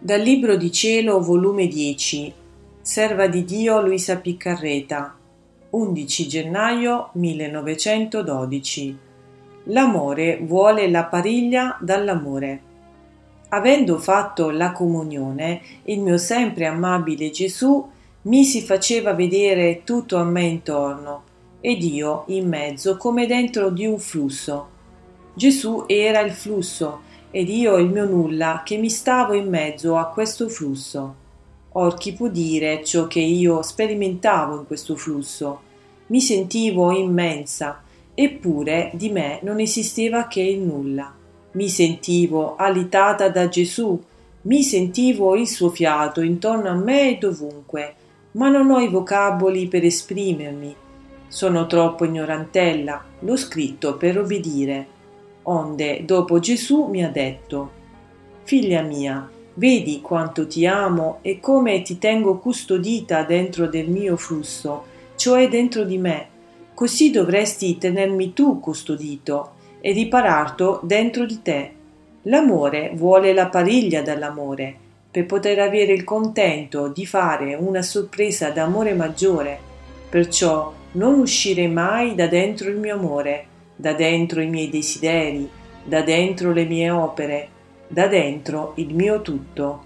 Dal Libro di Cielo, volume 10, Serva di Dio Luisa Piccarreta, 11 gennaio 1912. L'amore vuole la pariglia dall'amore. Avendo fatto la comunione, il mio sempre amabile Gesù mi si faceva vedere tutto a me intorno ed io in mezzo come dentro di un flusso. Gesù era il flusso ed io il mio nulla che mi stavo in mezzo a questo flusso. Or chi può dire ciò che io sperimentavo in questo flusso? Mi sentivo immensa, eppure di me non esisteva che il nulla. Mi sentivo alitata da Gesù, mi sentivo il suo fiato intorno a me e dovunque, ma non ho i vocaboli per esprimermi. Sono troppo ignorantella, l'ho scritto per obbedire onde dopo Gesù mi ha detto Figlia mia, vedi quanto ti amo e come ti tengo custodita dentro del mio flusso, cioè dentro di me, così dovresti tenermi tu custodito e ripararto dentro di te. L'amore vuole la pariglia dall'amore, per poter avere il contento di fare una sorpresa d'amore maggiore. Perciò non uscire mai da dentro il mio amore, da dentro i miei desideri, da dentro le mie opere, da dentro il mio tutto.